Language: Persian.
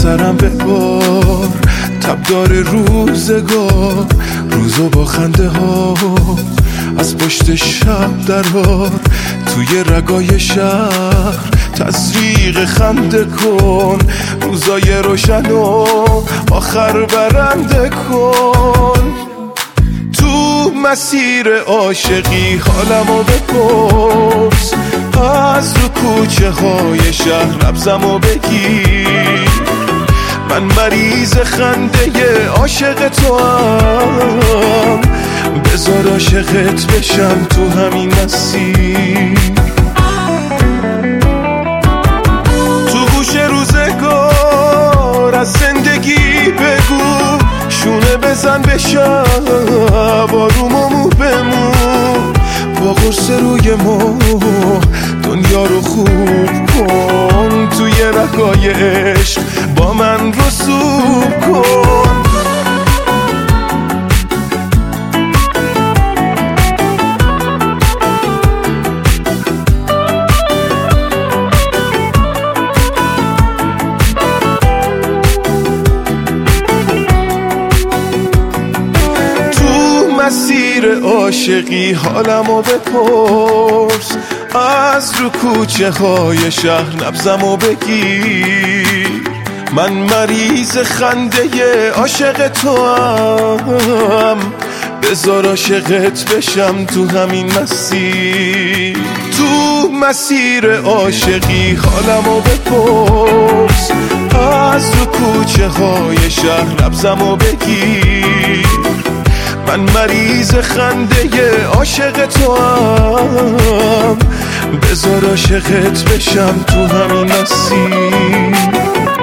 ببار تبدار روزگار روزو با خنده ها. از پشت شب درار توی رگای شهر. تزریق خنده کن روزای روشن و آخر برنده کن. تو مسیر عاشقی حالمو بپرس. از رو کوچه های شهر نبزمو بگیر. من مریض خنده عاشق تو هم بذار عاشقت بشم تو همین مسیر. تو گوش روزگار از زندگی بگو. شونه بزن بشم آروم بمون با قرص روی ما دنیا رو خوب کن. توی رگای عشق من رسوب کن. تو مسیر عاشقی حالمو بپرس. از رو کوچه های شهر نبزمو بگیر. من مریض خنده عاشق تو هم بذار عاشقت بشم تو همین مسیر. تو مسیر عاشقی حالمو بپرس. از رو کوچه های شهر نبزمو بگیر. من مریض خنده عاشق تو هم بذار عاشقت بشم تو همین مسیر.